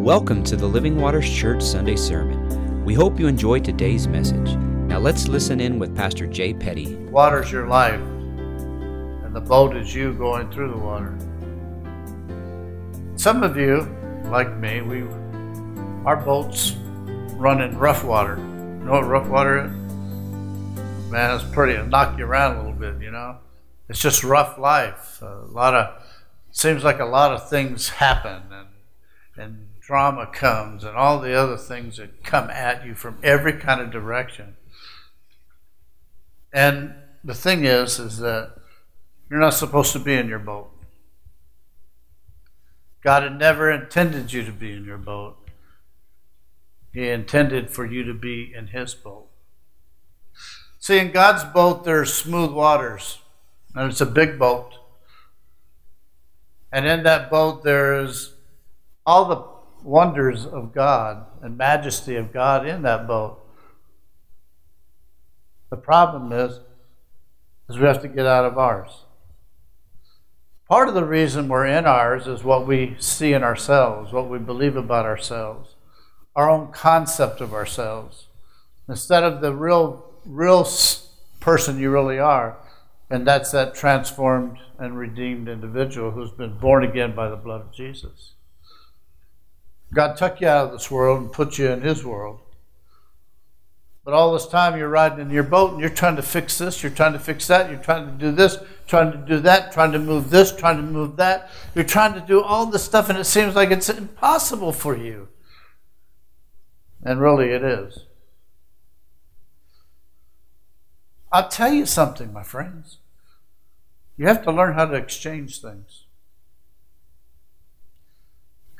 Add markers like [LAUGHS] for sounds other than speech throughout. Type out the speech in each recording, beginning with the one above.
Welcome to the Living Waters Church Sunday Sermon. We hope you enjoy today's message. Now let's listen in with Pastor Jay Petty. Water's your life, and the boat is you going through the water. Some of you, like me, we our boats run in rough water. You know what rough water is? Man, it's pretty. It'll knock you around a little bit, you know. It's just rough life. A lot of seems like a lot of things happen, and and drama comes, and all the other things that come at you from every kind of direction. And the thing is, is that you're not supposed to be in your boat. God had never intended you to be in your boat. He intended for you to be in His boat. See, in God's boat, there's smooth waters, and it's a big boat. And in that boat, there's all the wonders of God and majesty of God in that boat. The problem is, is we have to get out of ours. Part of the reason we're in ours is what we see in ourselves, what we believe about ourselves, our own concept of ourselves, instead of the real, real person you really are. And that's that transformed and redeemed individual who's been born again by the blood of Jesus. God took you out of this world and put you in His world. But all this time you're riding in your boat and you're trying to fix this, you're trying to fix that, you're trying to do this, trying to do that, trying to move this, trying to move that. You're trying to do all this stuff and it seems like it's impossible for you. And really it is. I'll tell you something, my friends. You have to learn how to exchange things.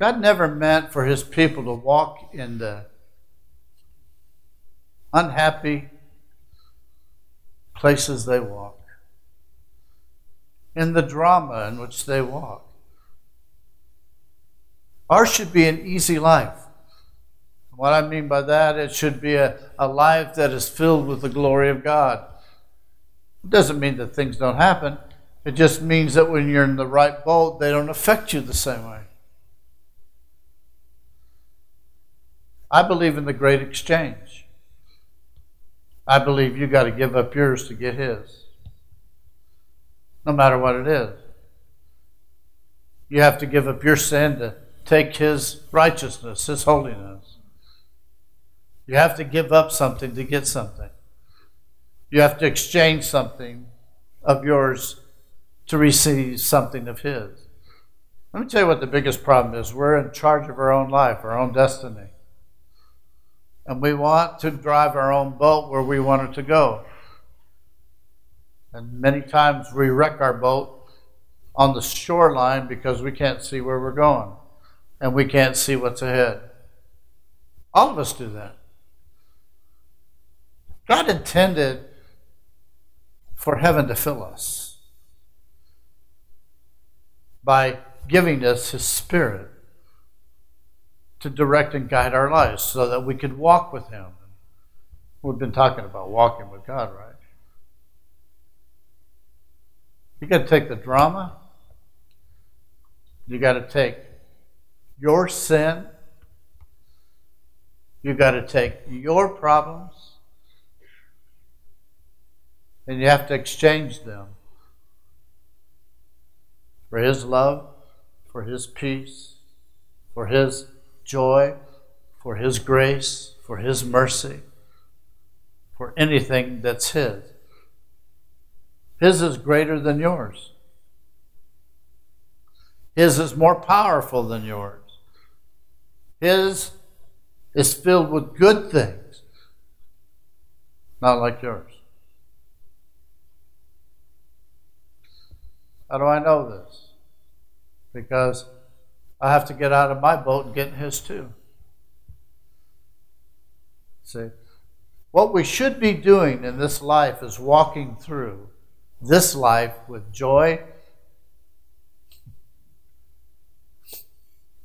God never meant for his people to walk in the unhappy places they walk, in the drama in which they walk. Ours should be an easy life. What I mean by that, it should be a, a life that is filled with the glory of God. It doesn't mean that things don't happen. It just means that when you're in the right boat, they don't affect you the same way. I believe in the great exchange. I believe you got to give up yours to get his. No matter what it is. You have to give up your sin to take his righteousness, his holiness. You have to give up something to get something. You have to exchange something of yours to receive something of his. Let me tell you what the biggest problem is. We're in charge of our own life, our own destiny and we want to drive our own boat where we want it to go. And many times we wreck our boat on the shoreline because we can't see where we're going and we can't see what's ahead. All of us do that. God intended for heaven to fill us by giving us His Spirit to direct and guide our lives so that we could walk with Him. We've been talking about walking with God, right? You got to take the drama, you got to take your sin, you got to take your problems, and you have to exchange them for His love, for His peace, for His joy, for His grace, for His mercy, for anything that's His. His is greater than yours. His is more powerful than yours. His is filled with good things, not like yours. How do I know this? Because I have to get out of my boat and get in his too. See, what we should be doing in this life is walking through this life with joy,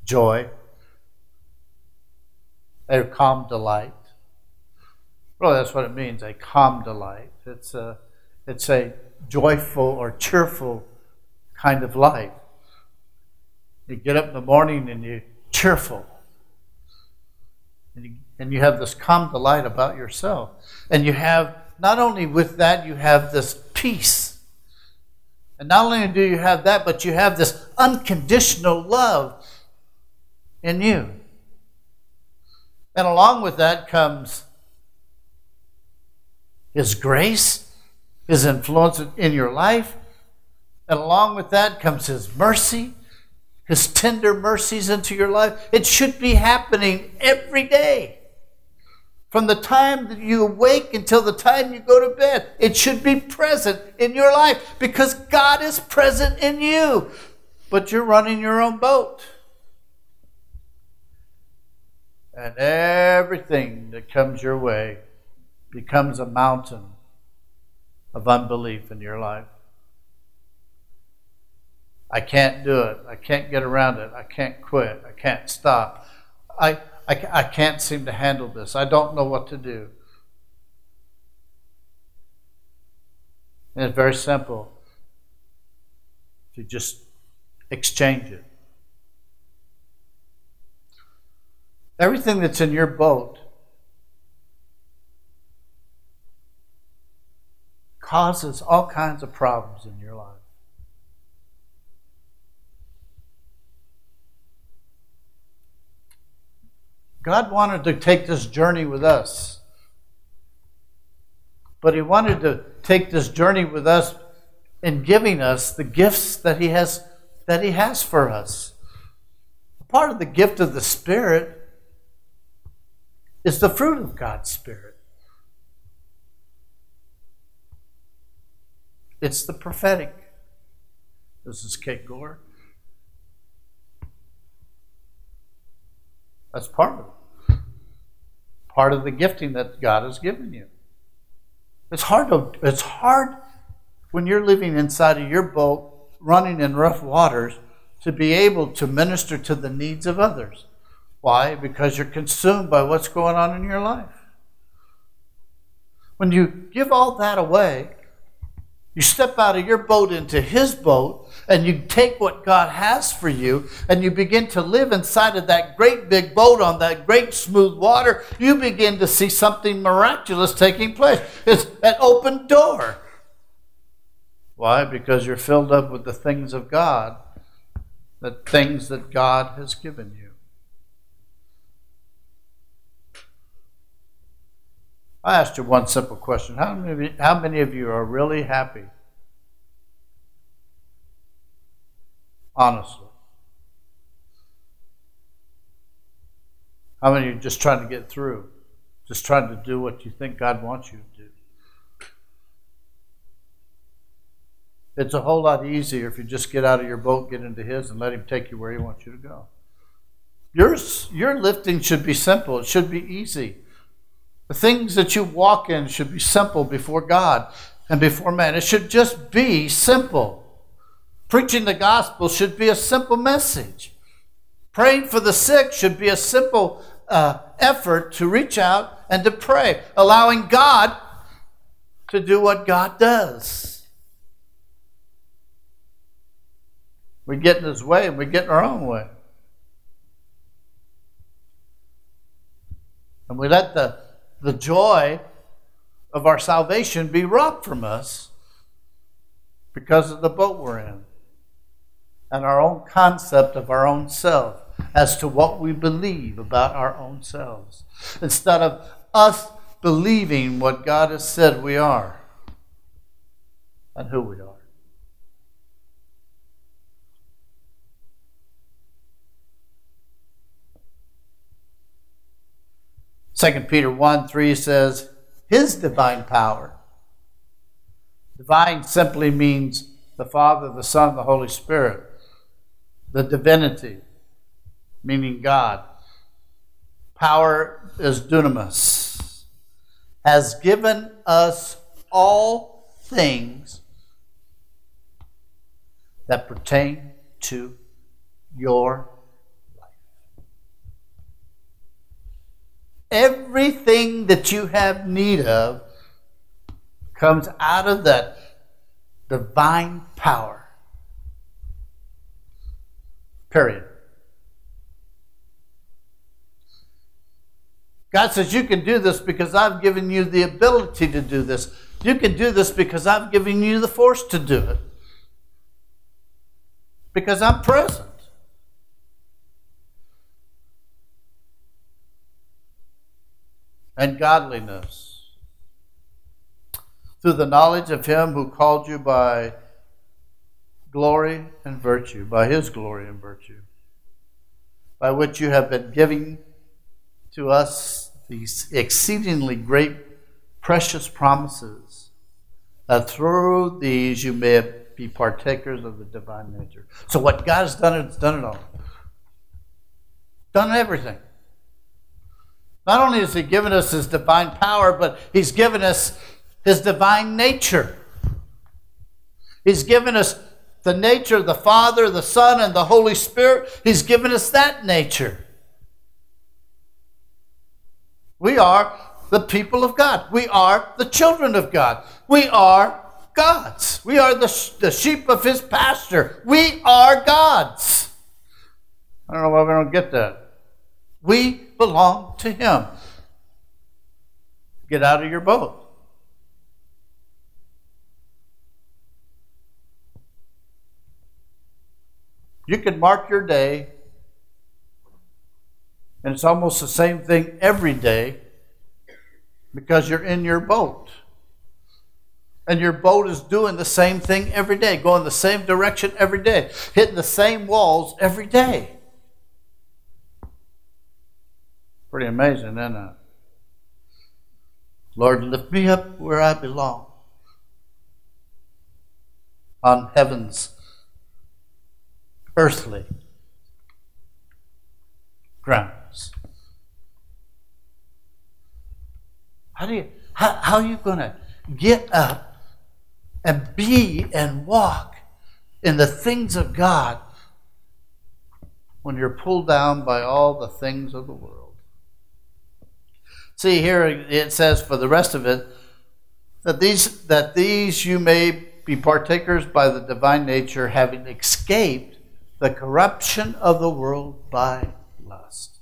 joy, a calm delight. Really, that's what it means a calm delight. It's a, it's a joyful or cheerful kind of life. You get up in the morning and you're cheerful. And you, and you have this calm delight about yourself. And you have, not only with that, you have this peace. And not only do you have that, but you have this unconditional love in you. And along with that comes His grace, His influence in your life. And along with that comes His mercy, his tender mercies into your life. It should be happening every day. From the time that you awake until the time you go to bed, it should be present in your life because God is present in you. But you're running your own boat. And everything that comes your way becomes a mountain of unbelief in your life. I can't do it. I can't get around it. I can't quit. I can't stop. I, I, I can't seem to handle this. I don't know what to do. And it's very simple. To just exchange it. Everything that's in your boat causes all kinds of problems in your life. God wanted to take this journey with us. But He wanted to take this journey with us in giving us the gifts that He has that He has for us. Part of the gift of the Spirit is the fruit of God's Spirit. It's the prophetic. This is Kate Gore. That's part of it. Part of the gifting that God has given you. It's hard to, it's hard when you're living inside of your boat, running in rough waters, to be able to minister to the needs of others. Why? Because you're consumed by what's going on in your life. When you give all that away, you step out of your boat into His boat, and you take what God has for you, and you begin to live inside of that great big boat on that great smooth water. You begin to see something miraculous taking place. It's an open door. Why? Because you're filled up with the things of God, the things that God has given you. I asked you one simple question. How many, how many of you are really happy? Honestly. How many are just trying to get through? Just trying to do what you think God wants you to do? It's a whole lot easier if you just get out of your boat, get into His, and let Him take you where He wants you to go. Yours, your lifting should be simple, it should be easy. The things that you walk in should be simple before God and before man. It should just be simple. Preaching the gospel should be a simple message. Praying for the sick should be a simple uh, effort to reach out and to pray, allowing God to do what God does. We get in His way and we get in our own way. And we let the the joy of our salvation be robbed from us because of the boat we're in and our own concept of our own self as to what we believe about our own selves instead of us believing what God has said we are and who we are. 2 Peter 1 3 says, His divine power. Divine simply means the Father, the Son, the Holy Spirit. The divinity, meaning God. Power is dunamis. Has given us all things that pertain to your life. Everything that you have need of comes out of that divine power. Period. God says, You can do this because I've given you the ability to do this. You can do this because I've given you the force to do it. Because I'm present. And godliness. Through the knowledge of Him who called you by glory and virtue, by His glory and virtue, by which you have been giving to us these exceedingly great, precious promises, that through these you may be partakers of the divine nature. So, what God has done, it's done it all. Done everything. Not only has He given us His divine power, but He's given us His divine nature. He's given us the nature of the Father, the Son, and the Holy Spirit. He's given us that nature. We are the people of God. We are the children of God. We are God's. We are the, the sheep of His pasture. We are God's. I don't know why we don't get that. We belong to Him. Get out of your boat. You can mark your day and it's almost the same thing every day because you're in your boat. And your boat is doing the same thing every day, going the same direction every day, hitting the same walls every day. Pretty amazing, isn't it? Lord, lift me up where I belong on heaven's earthly grounds. How do you how, how are you going to get up and be and walk in the things of God when you're pulled down by all the things of the world? See here it says for the rest of it that these that these you may be partakers by the divine nature having escaped the corruption of the world by lust.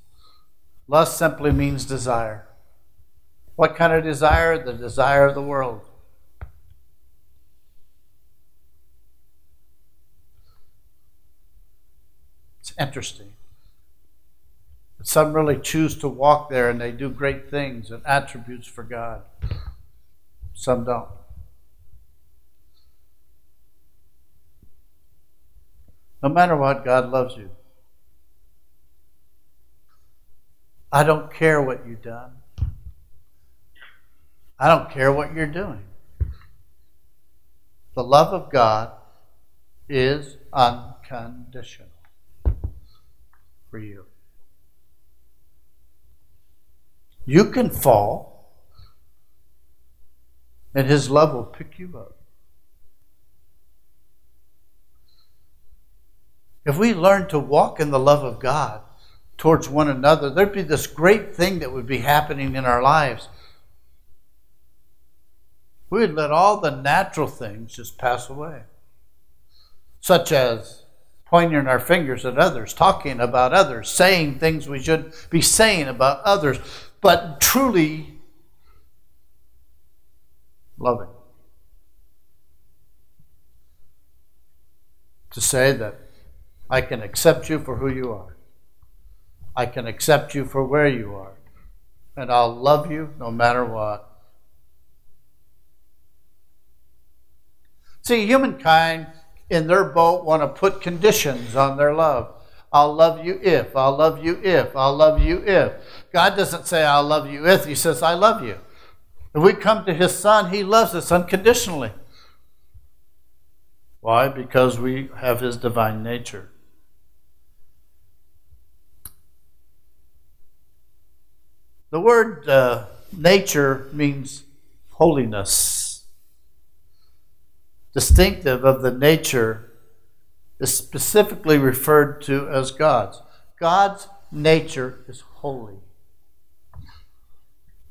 Lust simply means desire. What kind of desire? The desire of the world. It's interesting. Some really choose to walk there and they do great things and attributes for God. Some don't. No matter what, God loves you. I don't care what you've done. I don't care what you're doing. The love of God is unconditional for you. You can fall, and His love will pick you up. If we learn to walk in the love of God towards one another, there'd be this great thing that would be happening in our lives we would let all the natural things just pass away, such as pointing our fingers at others, talking about others, saying things we should be saying about others, but truly loving. To say that I can accept you for who you are. I can accept you for where you are. And I'll love you no matter what. See, humankind in their boat want to put conditions on their love. I'll love you if, I'll love you if, I'll love you if. God doesn't say, I'll love you if, He says, I love you. If we come to His Son, He loves us unconditionally. Why? Because we have His divine nature. The word uh, nature means holiness distinctive of the nature is specifically referred to as God's. God's nature is holy.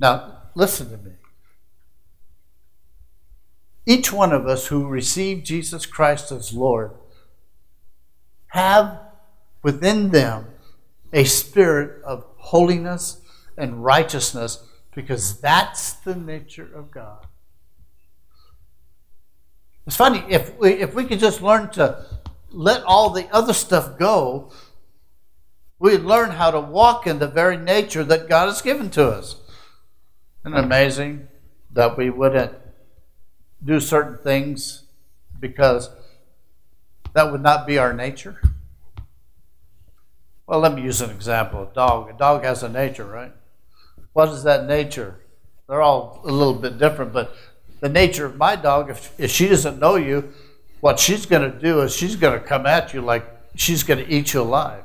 Now, listen to me. Each one of us who received Jesus Christ as Lord have within them a spirit of holiness and righteousness because that's the nature of God. It's funny if we if we could just learn to let all the other stuff go, we'd learn how to walk in the very nature that God has given to us. Isn't it amazing that we wouldn't do certain things because that would not be our nature? Well, let me use an example. A dog. A dog has a nature, right? What is that nature? They're all a little bit different, but the nature of my dog, if, if she doesn't know you, what she's going to do is she's going to come at you like she's going to eat you alive.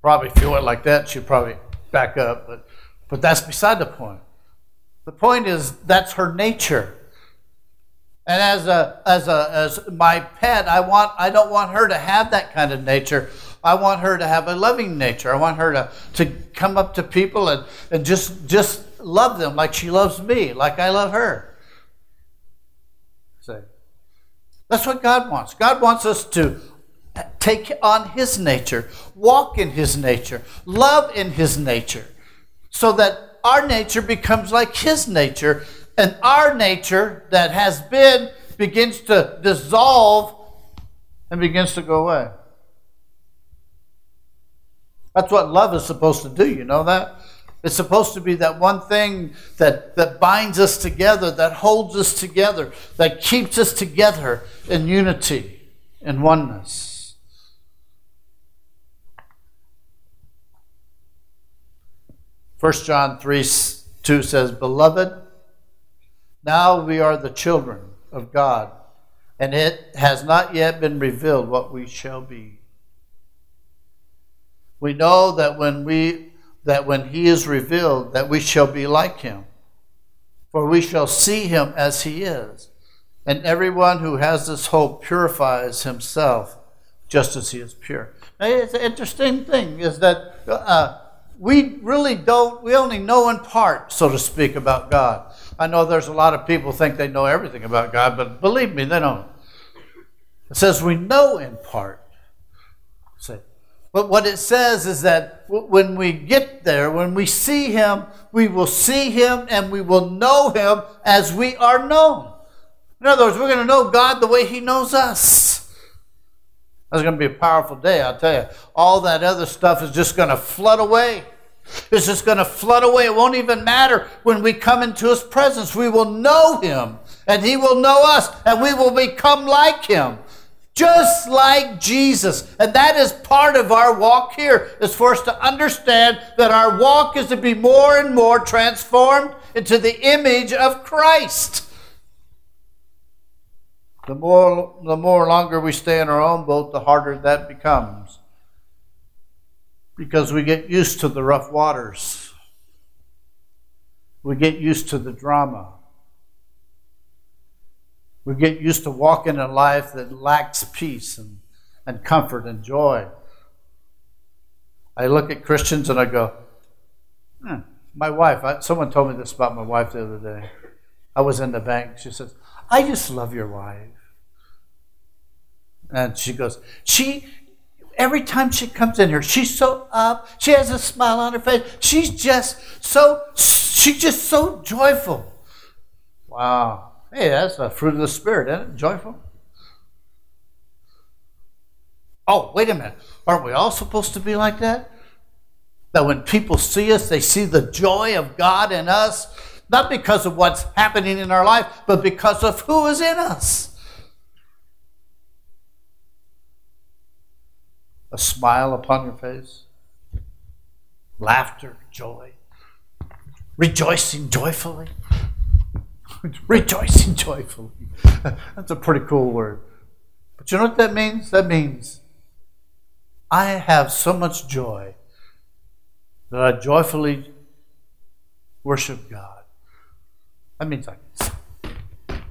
Probably if you went like that, she'd probably back up, but, but that's beside the point. The point is that's her nature. And as a as a as my pet, I want I don't want her to have that kind of nature. I want her to have a loving nature. I want her to, to come up to people and, and just just love them like she loves me, like I love her. Say. That's what God wants. God wants us to take on his nature, walk in his nature, love in his nature, so that our nature becomes like his nature, and our nature that has been begins to dissolve and begins to go away. That's what love is supposed to do, you know that? It's supposed to be that one thing that, that binds us together, that holds us together, that keeps us together in unity and oneness. First John 3 2 says, Beloved, now we are the children of God, and it has not yet been revealed what we shall be. We know that when we that when he is revealed that we shall be like him. For we shall see him as he is. And everyone who has this hope purifies himself just as he is pure. Now, it's an interesting thing is that uh, we really don't we only know in part so to speak about god. I know there's a lot of people think they know everything about god but believe me they don't. It says we know in part but what it says is that when we get there, when we see him, we will see him and we will know him as we are known. In other words, we're going to know God the way he knows us. That's going to be a powerful day, I'll tell you. All that other stuff is just going to flood away. It's just going to flood away. It won't even matter when we come into his presence. We will know him and he will know us and we will become like him just like Jesus. And that is part of our walk here, is for us to understand that our walk is to be more and more transformed into the image of Christ. The more, the more longer we stay in our own boat, the harder that becomes. Because we get used to the rough waters. We get used to the drama. We get used to walking a life that lacks peace and, and comfort and joy. I look at Christians and I go, hmm, my wife, I, someone told me this about my wife the other day. I was in the bank. She says, I just love your wife. And she goes, she, every time she comes in here, she's so up. She has a smile on her face. She's just so, she's just so joyful. Wow. Hey, that's a fruit of the Spirit, isn't it? Joyful. Oh, wait a minute. Aren't we all supposed to be like that? That when people see us, they see the joy of God in us, not because of what's happening in our life, but because of who is in us. A smile upon your face, laughter, joy, rejoicing joyfully. [LAUGHS] rejoicing joyfully. [LAUGHS] That's a pretty cool word. But you know what that means? That means I have so much joy that I joyfully worship God. That means I can,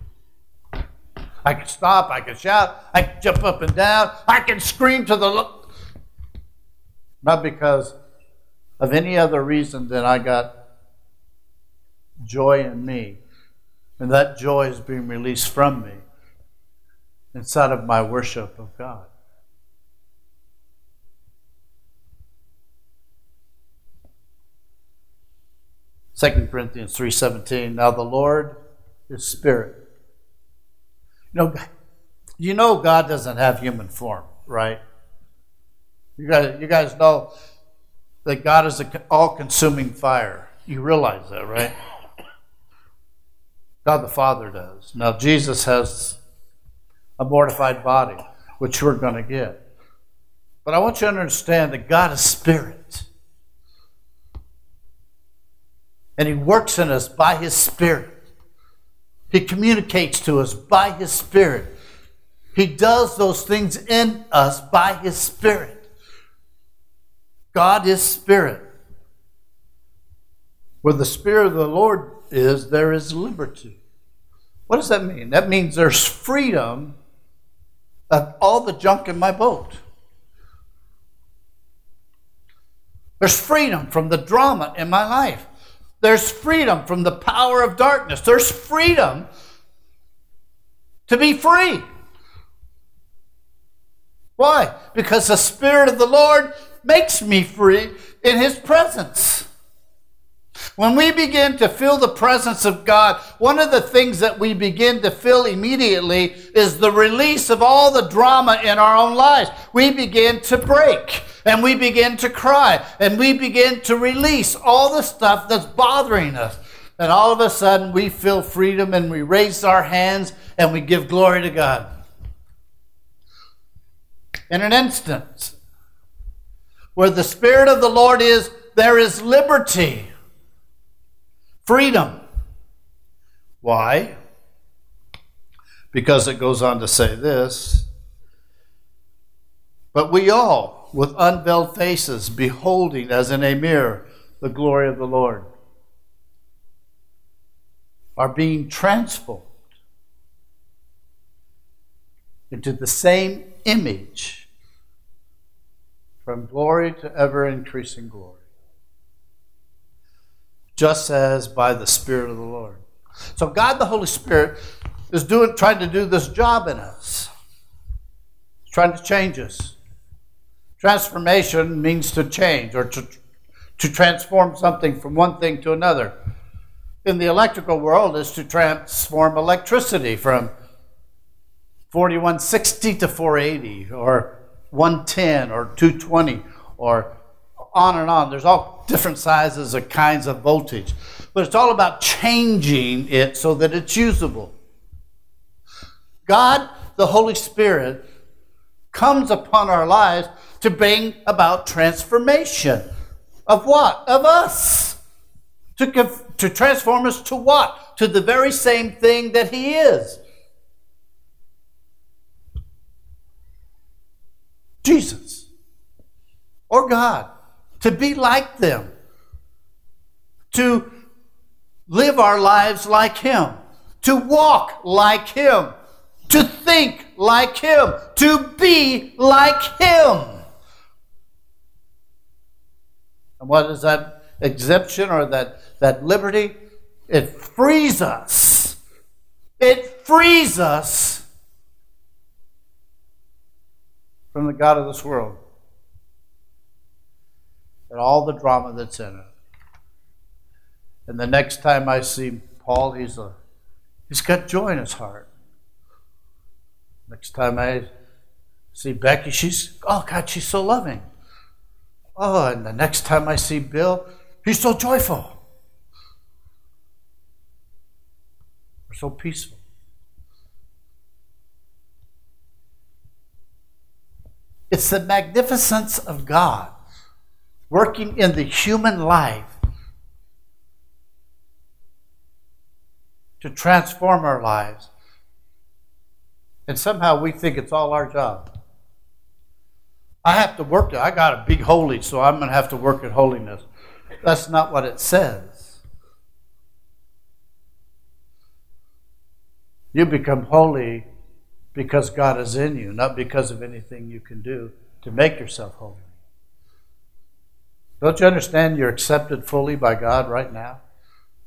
I can stop, I can shout, I can jump up and down, I can scream to the Lord. Not because of any other reason than I got joy in me and that joy is being released from me inside of my worship of God. Second Corinthians 3:17. Now the Lord is spirit. You know, you know God doesn't have human form, right? You guys, you guys know that God is an all-consuming fire. You realize that, right? God the Father does. Now Jesus has a mortified body, which we're going to get. But I want you to understand that God is spirit. And He works in us by His Spirit. He communicates to us by His Spirit. He does those things in us by His Spirit. God is Spirit. Where the Spirit of the Lord is, there is liberty. What does that mean? That means there's freedom of all the junk in my boat. There's freedom from the drama in my life. There's freedom from the power of darkness. There's freedom to be free. Why? Because the Spirit of the Lord makes me free in His presence. When we begin to feel the presence of God, one of the things that we begin to feel immediately is the release of all the drama in our own lives. We begin to break and we begin to cry and we begin to release all the stuff that's bothering us. And all of a sudden, we feel freedom and we raise our hands and we give glory to God. In an instant, where the Spirit of the Lord is, there is liberty, freedom. Why? Because it goes on to say this. But we all, with unveiled faces, beholding as in a mirror the glory of the Lord, are being transformed into the same image from glory to ever increasing glory, just as by the Spirit of the Lord. So, God the Holy Spirit is doing, trying to do this job in us, He's trying to change us. Transformation means to change or to, to transform something from one thing to another. In the electrical world, is to transform electricity from 4160 to 480 or 110 or 220 or on and on. There's all different sizes and kinds of voltage. But it's all about changing it so that it's usable. God, the Holy Spirit, comes upon our lives to bring about transformation. Of what? Of us. To, to transform us to what? To the very same thing that He is. Jesus or God. To be like them. To live our lives like Him. To walk like Him. To think like Him. To be like Him. And what is that exemption or that, that liberty? It frees us. It frees us from the God of this world and all the drama that's in it. And the next time I see Paul, he's a he's got joy in his heart. Next time I see Becky, she's oh God, she's so loving. Oh, and the next time I see Bill, he's so joyful. We're so peaceful. It's the magnificence of God working in the human life to transform our lives. And somehow we think it's all our job. I have to work. I got to be holy, so I'm going to have to work at holiness. That's not what it says. You become holy because God is in you, not because of anything you can do to make yourself holy. Don't you understand you're accepted fully by God right now?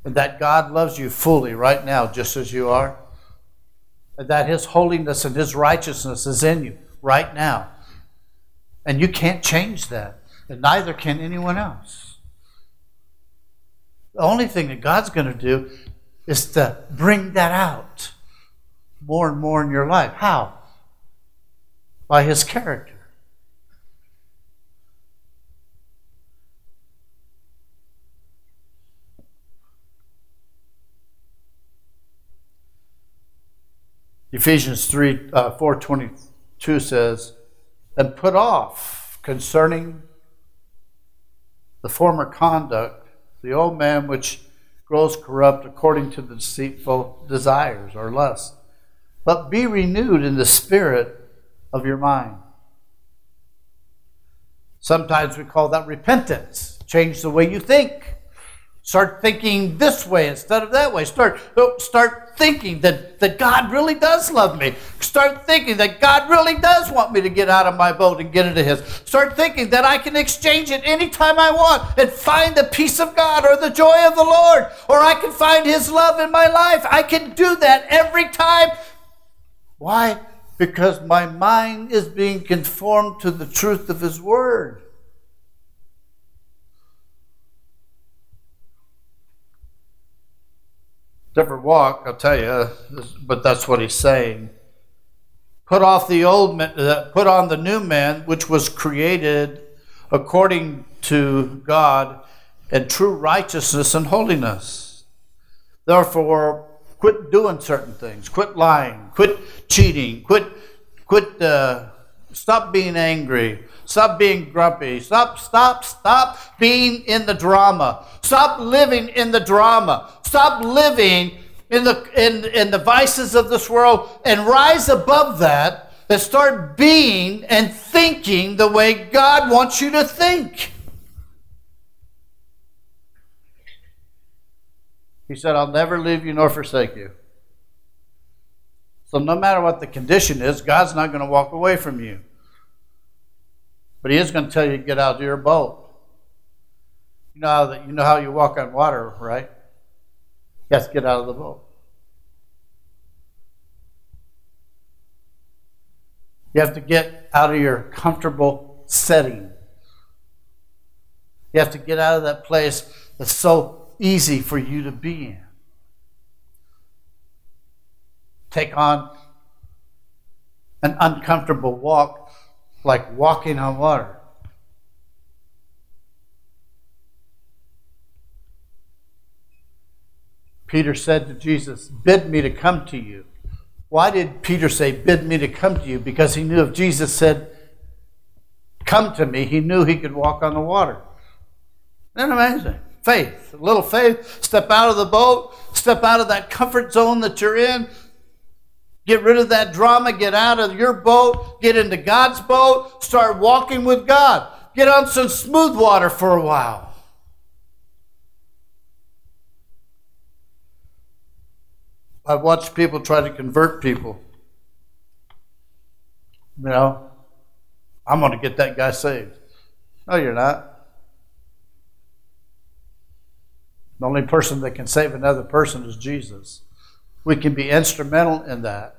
And that God loves you fully right now, just as you are? And that His holiness and His righteousness is in you right now. And you can't change that, and neither can anyone else. The only thing that God's going to do is to bring that out more and more in your life. How? By His character. Ephesians 3 uh, 422 says, and put off concerning the former conduct, the old man which grows corrupt according to the deceitful desires or lusts. But be renewed in the spirit of your mind. Sometimes we call that repentance. Change the way you think. Start thinking this way instead of that way. Start, oh, start thinking that, that God really does love me. Start thinking that God really does want me to get out of my boat and get into His. Start thinking that I can exchange it anytime I want and find the peace of God or the joy of the Lord, or I can find His love in my life. I can do that every time. Why? Because my mind is being conformed to the truth of His Word. Different walk, I'll tell you, but that's what he's saying. Put off the old man, uh, put on the new man, which was created according to God in true righteousness and holiness. Therefore, quit doing certain things. Quit lying. Quit cheating. Quit, quit. Uh, stop being angry. Stop being grumpy. Stop, stop, stop being in the drama. Stop living in the drama. Stop living in the, in, in the vices of this world and rise above that and start being and thinking the way God wants you to think. He said, I'll never leave you nor forsake you. So, no matter what the condition is, God's not going to walk away from you. But He is going to tell you to get out of your boat. You know how, you, know how you walk on water, right? To get out of the boat. You have to get out of your comfortable setting. You have to get out of that place that's so easy for you to be in. Take on an uncomfortable walk like walking on water. Peter said to Jesus, Bid me to come to you. Why did Peter say, Bid me to come to you? Because he knew if Jesus said, Come to me, he knew he could walk on the water. Isn't that amazing? Faith, a little faith. Step out of the boat, step out of that comfort zone that you're in. Get rid of that drama, get out of your boat, get into God's boat, start walking with God. Get on some smooth water for a while. I've watched people try to convert people. You know, I'm going to get that guy saved. No, you're not. The only person that can save another person is Jesus. We can be instrumental in that,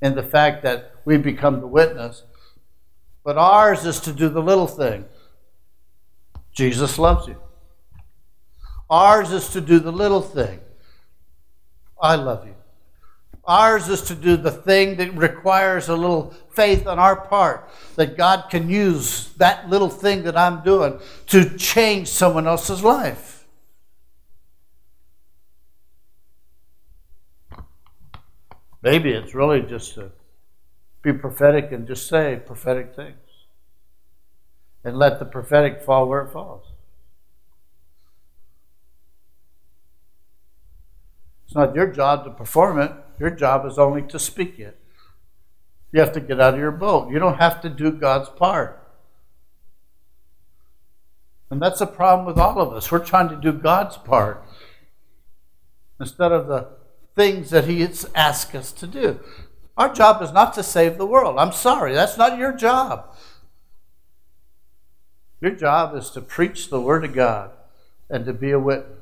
in the fact that we become the witness. But ours is to do the little thing. Jesus loves you. Ours is to do the little thing. I love you. Ours is to do the thing that requires a little faith on our part, that God can use that little thing that I'm doing to change someone else's life. Maybe it's really just to be prophetic and just say prophetic things and let the prophetic fall where it falls. It's not your job to perform it. Your job is only to speak it. You have to get out of your boat. You don't have to do God's part. And that's a problem with all of us. We're trying to do God's part instead of the things that He has asked us to do. Our job is not to save the world. I'm sorry, that's not your job. Your job is to preach the Word of God and to be a witness.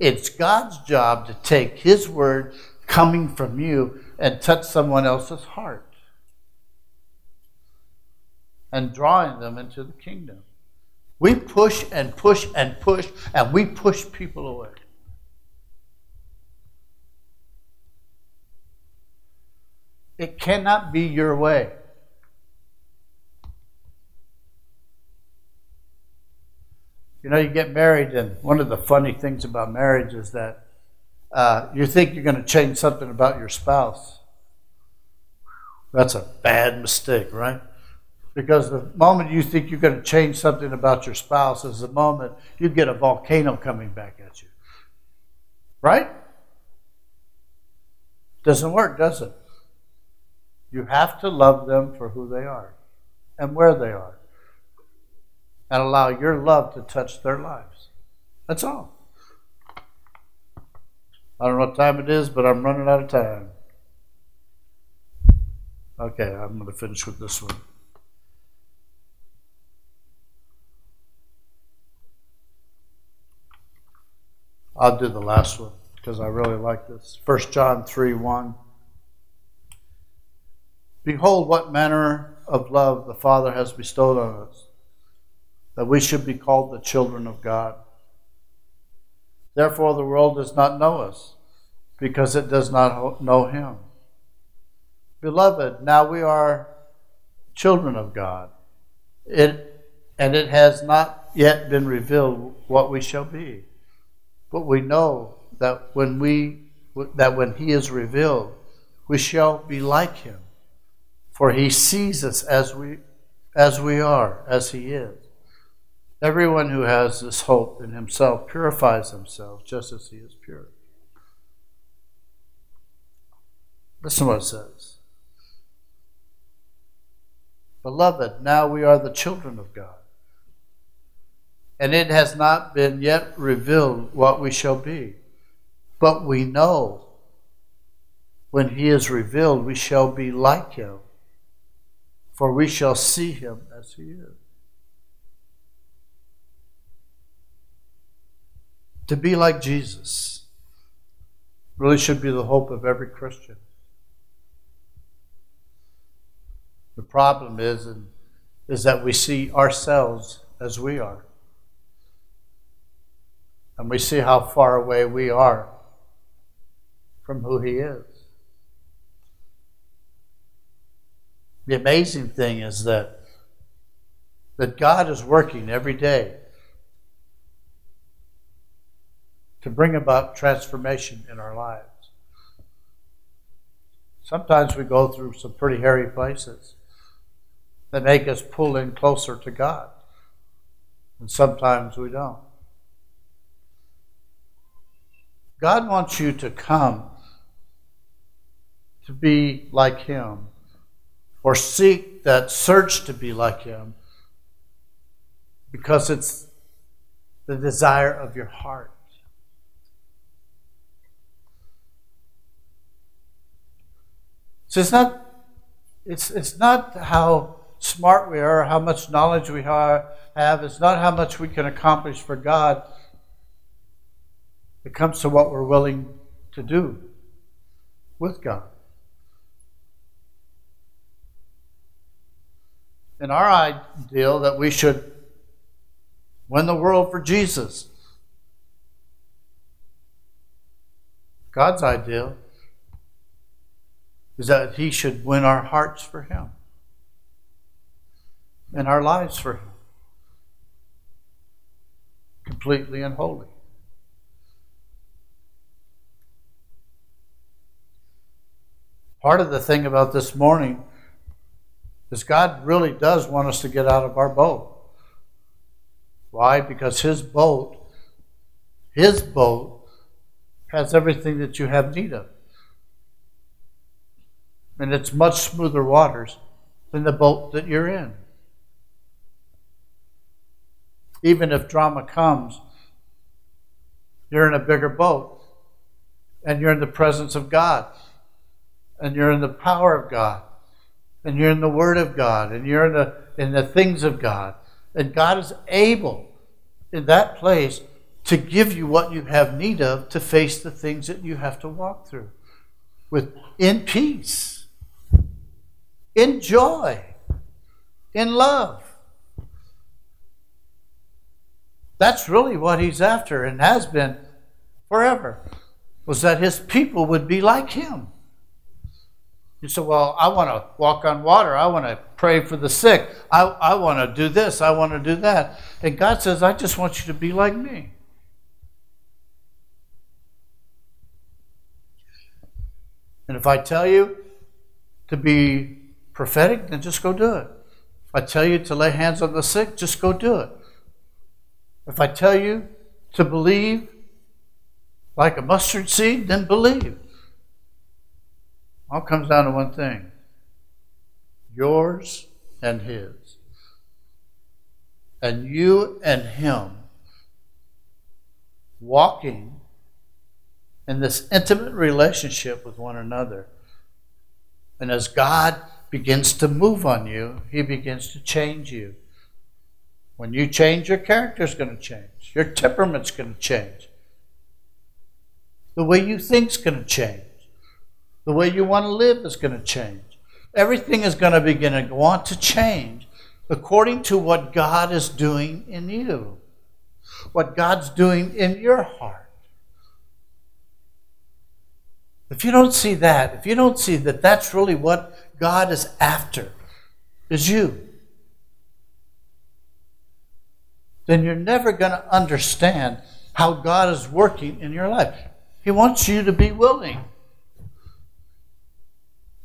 It's God's job to take His word coming from you and touch someone else's heart and drawing them into the kingdom. We push and push and push, and we push people away. It cannot be your way. You know, you get married, and one of the funny things about marriage is that uh, you think you're going to change something about your spouse. That's a bad mistake, right? Because the moment you think you're going to change something about your spouse is the moment you get a volcano coming back at you. Right? Doesn't work, does it? You have to love them for who they are and where they are and allow your love to touch their lives. That's all. I don't know what time it is, but I'm running out of time. Okay, I'm going to finish with this one. I'll do the last one because I really like this. 1 John 3 1. Behold, what manner of love the Father has bestowed on us, that we should be called the children of God. Therefore, the world does not know us, because it does not know Him. Beloved, now we are children of God. It, and it has not yet been revealed what we shall be. But we know that when we that when he is revealed, we shall be like him. For he sees us as we as we are, as he is. Everyone who has this hope in himself purifies himself just as he is pure. Listen what it says. Beloved, now we are the children of God. And it has not been yet revealed what we shall be. But we know when he is revealed, we shall be like him, for we shall see him as he is. To be like Jesus really should be the hope of every Christian. The problem is, is that we see ourselves as we are. And we see how far away we are from who He is. The amazing thing is that, that God is working every day to bring about transformation in our lives. Sometimes we go through some pretty hairy places that make us pull in closer to God. And sometimes we don't. God wants you to come to be like Him or seek that search to be like Him because it's the desire of your heart. So it's not it's it's not how smart we are, how much knowledge we have. It's not how much we can accomplish for God. It comes to what we're willing to do with God. In our ideal, that we should win the world for Jesus. God's ideal is that He should win our hearts for Him and our lives for Him completely and wholly. Part of the thing about this morning is God really does want us to get out of our boat. Why? Because His boat, His boat, has everything that you have need of. And it's much smoother waters than the boat that you're in even if drama comes, you're in a bigger boat and you're in the presence of God and you're in the power of God and you're in the Word of God and you're in the, in the things of God. And God is able in that place to give you what you have need of to face the things that you have to walk through with in peace, in joy, in love. That's really what he's after and has been forever, was that his people would be like him. You say, Well, I want to walk on water. I want to pray for the sick. I, I want to do this. I want to do that. And God says, I just want you to be like me. And if I tell you to be prophetic, then just go do it. If I tell you to lay hands on the sick, just go do it. If I tell you to believe like a mustard seed, then believe. All comes down to one thing yours and his. And you and him walking in this intimate relationship with one another. And as God begins to move on you, He begins to change you. When you change, your character is going to change. Your temperament's going to change. The way you think's going to change. The way you want to live is going to change. Everything is going to begin to want to change according to what God is doing in you, what God's doing in your heart. If you don't see that, if you don't see that that's really what God is after, is you, then you're never going to understand how God is working in your life. He wants you to be willing.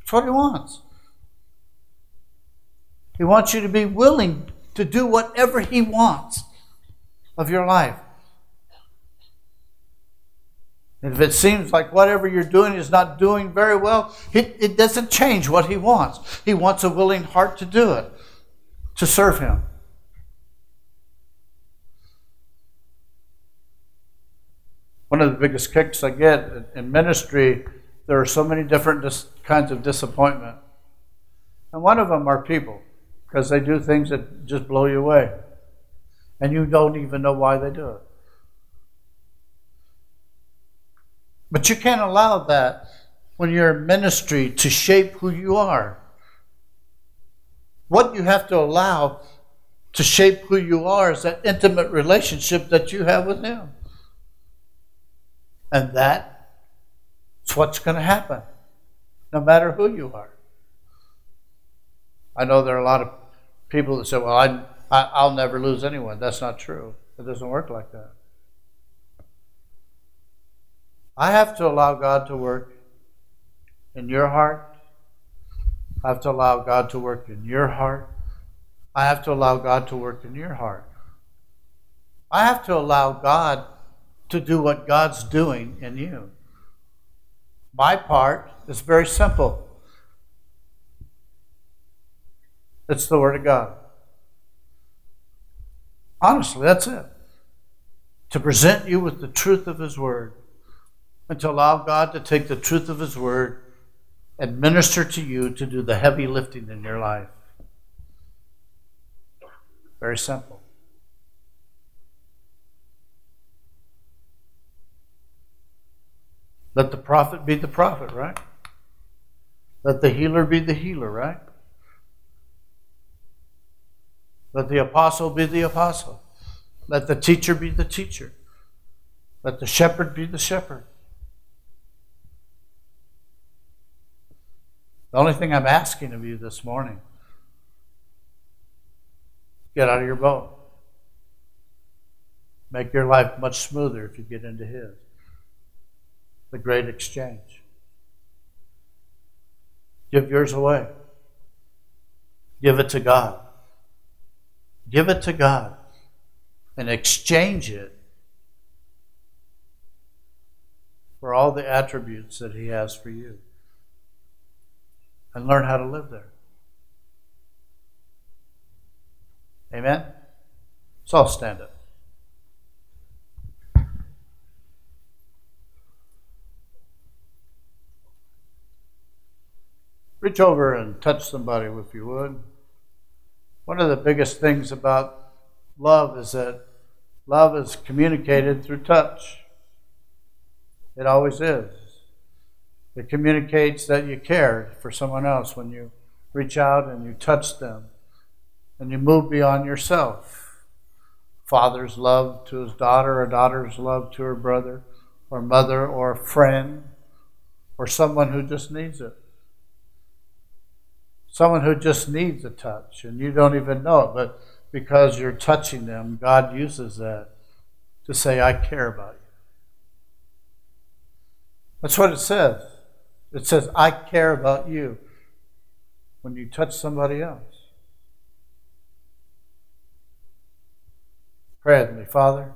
That's what He wants. He wants you to be willing to do whatever He wants of your life. And if it seems like whatever you're doing is not doing very well, it, it doesn't change what He wants. He wants a willing heart to do it, to serve Him. One of the biggest kicks I get in ministry, there are so many different kinds of disappointment. And one of them are people, because they do things that just blow you away. And you don't even know why they do it. But you can't allow that when you're in ministry to shape who you are. What you have to allow to shape who you are is that intimate relationship that you have with Him. And that's what's going to happen, no matter who you are. I know there are a lot of people that say, well, I, I, I'll never lose anyone. That's not true. It doesn't work like that. I have to allow God to work in your heart. I have to allow God to work in your heart. I have to allow God to work in your heart. I have to allow God to do what God's doing in you. My part is very simple it's the Word of God. Honestly, that's it. To present you with the truth of His Word and to allow God to take the truth of His Word and minister to you to do the heavy lifting in your life. Very simple. Let the prophet be the prophet, right? Let the healer be the healer, right? Let the apostle be the apostle. Let the teacher be the teacher. Let the shepherd be the shepherd. The only thing I'm asking of you this morning get out of your boat. Make your life much smoother if you get into His. The great exchange. Give yours away. Give it to God. Give it to God and exchange it for all the attributes that He has for you and learn how to live there. Amen? So I'll stand up. Reach over and touch somebody if you would. One of the biggest things about love is that love is communicated through touch. It always is. It communicates that you care for someone else when you reach out and you touch them and you move beyond yourself. father's love to his daughter, a daughter's love to her brother, or mother, or a friend, or someone who just needs it. Someone who just needs a touch, and you don't even know it, but because you're touching them, God uses that to say, I care about you. That's what it says. It says, I care about you when you touch somebody else. Pray with me, Father.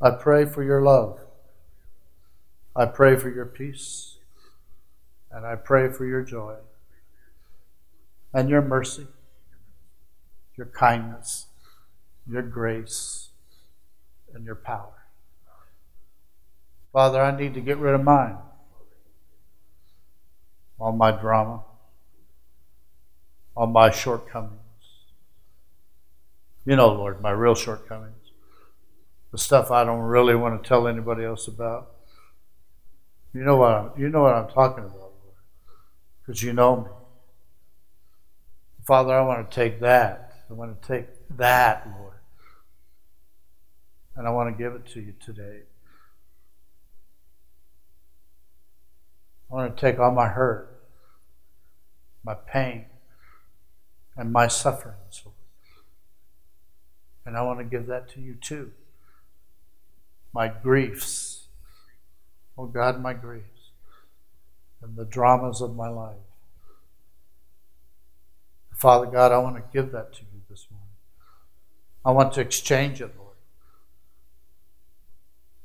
I pray for your love. I pray for your peace. And I pray for your joy and your mercy, your kindness, your grace, and your power. Father, I need to get rid of mine. All my drama, all my shortcomings. You know, Lord, my real shortcomings. The stuff I don't really want to tell anybody else about. You know what I'm, you know what I'm talking about, Lord, because you know me. Father, I want to take that. I want to take that, Lord, and I want to give it to you today. I want to take all my hurt, my pain, and my sufferings, Lord. And I want to give that to you too. My griefs. Oh God, my griefs. And the dramas of my life. Father God, I want to give that to you this morning. I want to exchange it, Lord.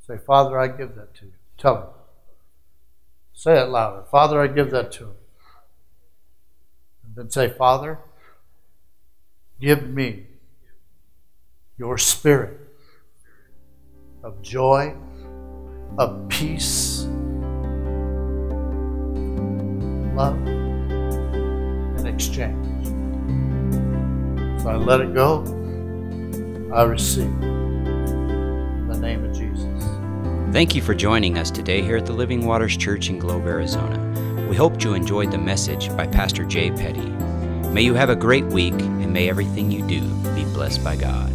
Say, Father, I give that to you. Tell him. Say it louder. Father, I give that to him. And then say, Father, give me your spirit of joy, of peace, love, and exchange. I let it go. I receive in the name of Jesus. Thank you for joining us today here at the Living Waters Church in Globe, Arizona. We hope you enjoyed the message by Pastor Jay Petty. May you have a great week, and may everything you do be blessed by God.